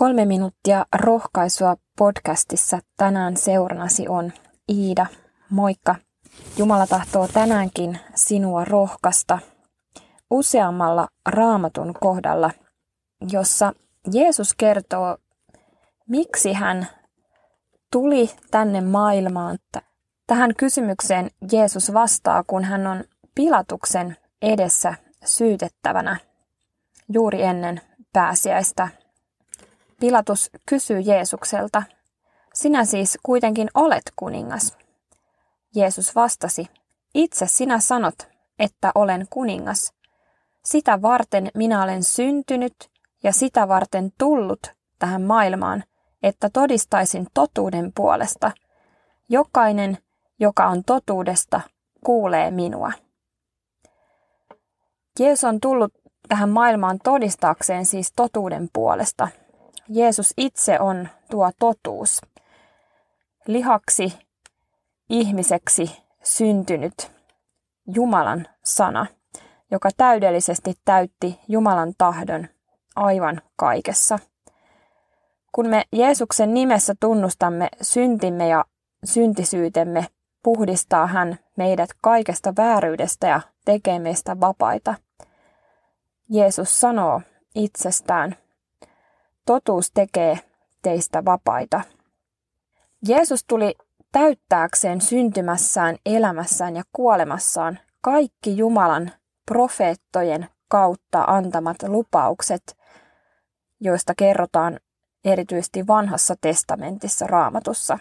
Kolme minuuttia rohkaisua podcastissa tänään seurannasi on Iida. Moikka! Jumala tahtoo tänäänkin sinua rohkasta useammalla raamatun kohdalla, jossa Jeesus kertoo, miksi hän tuli tänne maailmaan. Tähän kysymykseen Jeesus vastaa, kun hän on Pilatuksen edessä syytettävänä juuri ennen pääsiäistä Pilatus kysyy Jeesukselta, sinä siis kuitenkin olet kuningas. Jeesus vastasi, itse sinä sanot, että olen kuningas. Sitä varten minä olen syntynyt ja sitä varten tullut tähän maailmaan, että todistaisin totuuden puolesta. Jokainen, joka on totuudesta, kuulee minua. Jeesus on tullut tähän maailmaan todistaakseen siis totuuden puolesta, Jeesus itse on tuo totuus. Lihaksi ihmiseksi syntynyt Jumalan sana, joka täydellisesti täytti Jumalan tahdon aivan kaikessa. Kun me Jeesuksen nimessä tunnustamme syntimme ja syntisyytemme, puhdistaa hän meidät kaikesta vääryydestä ja tekee meistä vapaita. Jeesus sanoo itsestään, Totuus tekee teistä vapaita. Jeesus tuli täyttääkseen syntymässään, elämässään ja kuolemassaan kaikki Jumalan profeettojen kautta antamat lupaukset, joista kerrotaan erityisesti vanhassa testamentissa raamatussa,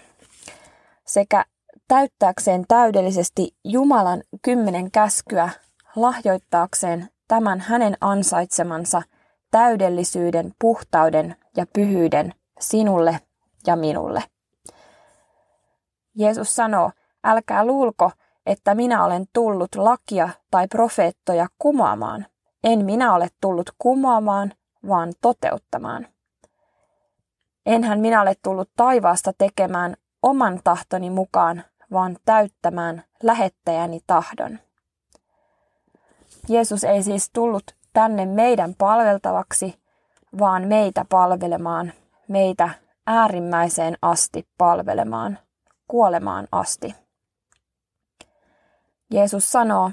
sekä täyttääkseen täydellisesti Jumalan kymmenen käskyä lahjoittaakseen tämän hänen ansaitsemansa – täydellisyyden, puhtauden ja pyhyyden sinulle ja minulle. Jeesus sanoo, älkää luulko, että minä olen tullut lakia tai profeettoja kumoamaan. En minä ole tullut kumoamaan, vaan toteuttamaan. Enhän minä ole tullut taivaasta tekemään oman tahtoni mukaan, vaan täyttämään lähettäjäni tahdon. Jeesus ei siis tullut tänne meidän palveltavaksi, vaan meitä palvelemaan, meitä äärimmäiseen asti palvelemaan, kuolemaan asti. Jeesus sanoo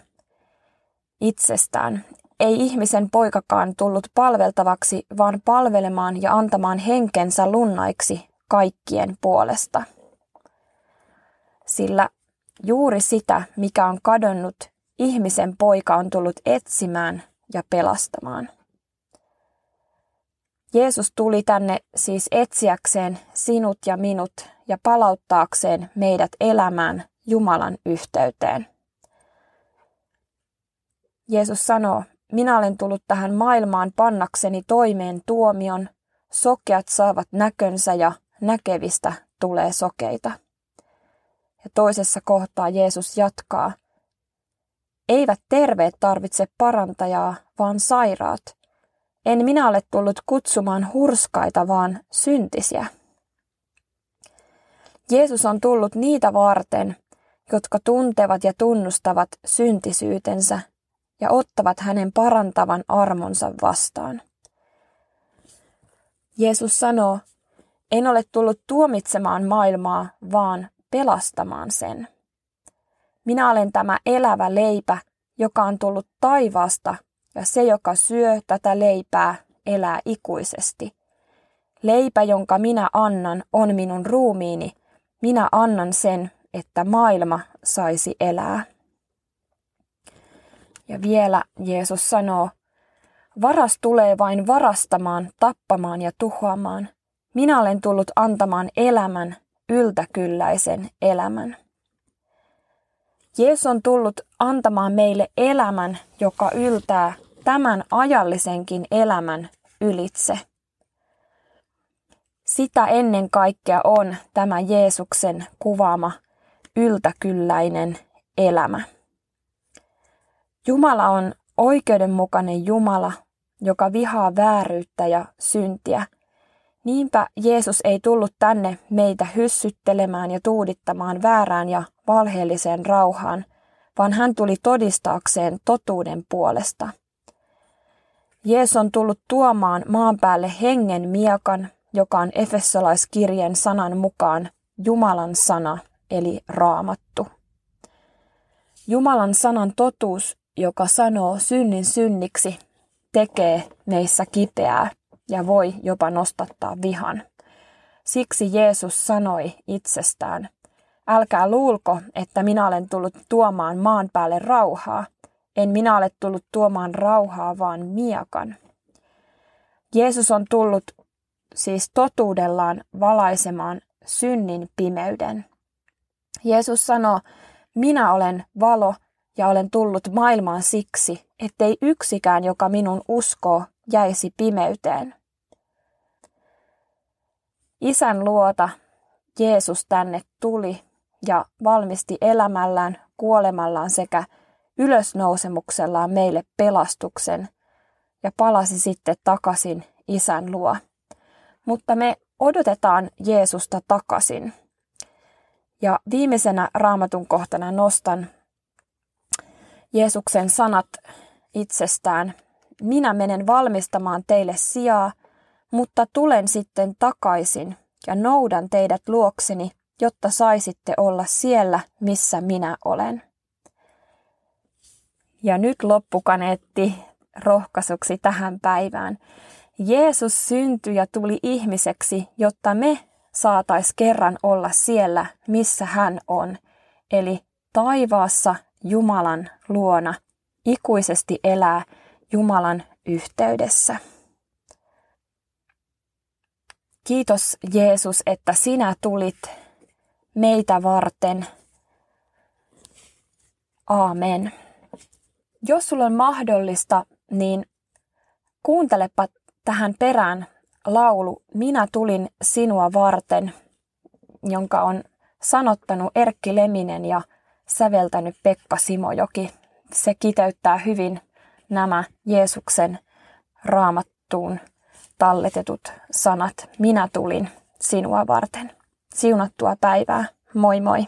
itsestään, ei ihmisen poikakaan tullut palveltavaksi, vaan palvelemaan ja antamaan henkensä lunnaiksi kaikkien puolesta. Sillä juuri sitä, mikä on kadonnut, ihmisen poika on tullut etsimään ja pelastamaan. Jeesus tuli tänne siis etsiäkseen sinut ja minut ja palauttaakseen meidät elämään Jumalan yhteyteen. Jeesus sanoo, minä olen tullut tähän maailmaan pannakseni toimeen tuomion, sokeat saavat näkönsä ja näkevistä tulee sokeita. Ja toisessa kohtaa Jeesus jatkaa – eivät terveet tarvitse parantajaa, vaan sairaat. En minä ole tullut kutsumaan hurskaita, vaan syntisiä. Jeesus on tullut niitä varten, jotka tuntevat ja tunnustavat syntisyytensä ja ottavat hänen parantavan armonsa vastaan. Jeesus sanoo, en ole tullut tuomitsemaan maailmaa, vaan pelastamaan sen. Minä olen tämä elävä leipä, joka on tullut taivaasta, ja se, joka syö tätä leipää, elää ikuisesti. Leipä, jonka minä annan, on minun ruumiini. Minä annan sen, että maailma saisi elää. Ja vielä Jeesus sanoo, varas tulee vain varastamaan, tappamaan ja tuhoamaan. Minä olen tullut antamaan elämän, yltäkylläisen elämän. Jeesus on tullut antamaan meille elämän, joka yltää tämän ajallisenkin elämän ylitse. Sitä ennen kaikkea on tämä Jeesuksen kuvaama yltäkylläinen elämä. Jumala on oikeudenmukainen Jumala, joka vihaa vääryyttä ja syntiä. Niinpä Jeesus ei tullut tänne meitä hyssyttelemään ja tuudittamaan väärään ja valheelliseen rauhaan, vaan hän tuli todistaakseen totuuden puolesta. Jeesus on tullut tuomaan maan päälle hengen miekan, joka on Efesolaiskirjeen sanan mukaan Jumalan sana, eli raamattu. Jumalan sanan totuus, joka sanoo synnin synniksi, tekee meissä kipeää ja voi jopa nostattaa vihan. Siksi Jeesus sanoi itsestään, älkää luulko, että minä olen tullut tuomaan maan päälle rauhaa. En minä ole tullut tuomaan rauhaa, vaan miakan. Jeesus on tullut siis totuudellaan valaisemaan synnin pimeyden. Jeesus sanoo, minä olen valo ja olen tullut maailmaan siksi, ettei yksikään, joka minun uskoo, jäisi pimeyteen. Isän luota Jeesus tänne tuli ja valmisti elämällään, kuolemallaan sekä ylösnousemuksellaan meille pelastuksen ja palasi sitten takaisin isän luo. Mutta me odotetaan Jeesusta takaisin. Ja viimeisenä raamatun kohtana nostan Jeesuksen sanat itsestään. Minä menen valmistamaan teille sijaa, mutta tulen sitten takaisin ja noudan teidät luokseni, jotta saisitte olla siellä, missä minä olen. Ja nyt loppukaneetti rohkaisuksi tähän päivään. Jeesus syntyi ja tuli ihmiseksi, jotta me saatais kerran olla siellä, missä hän on, eli taivaassa Jumalan luona, ikuisesti elää Jumalan yhteydessä. Kiitos Jeesus, että sinä tulit meitä varten. Aamen. Jos sulla on mahdollista, niin kuuntelepa tähän perään laulu Minä tulin sinua varten, jonka on sanottanut Erkki Leminen ja säveltänyt Pekka Simojoki. Se kiteyttää hyvin nämä Jeesuksen raamattuun talletetut sanat. Minä tulin sinua varten. Siunattua päivää. Moi moi!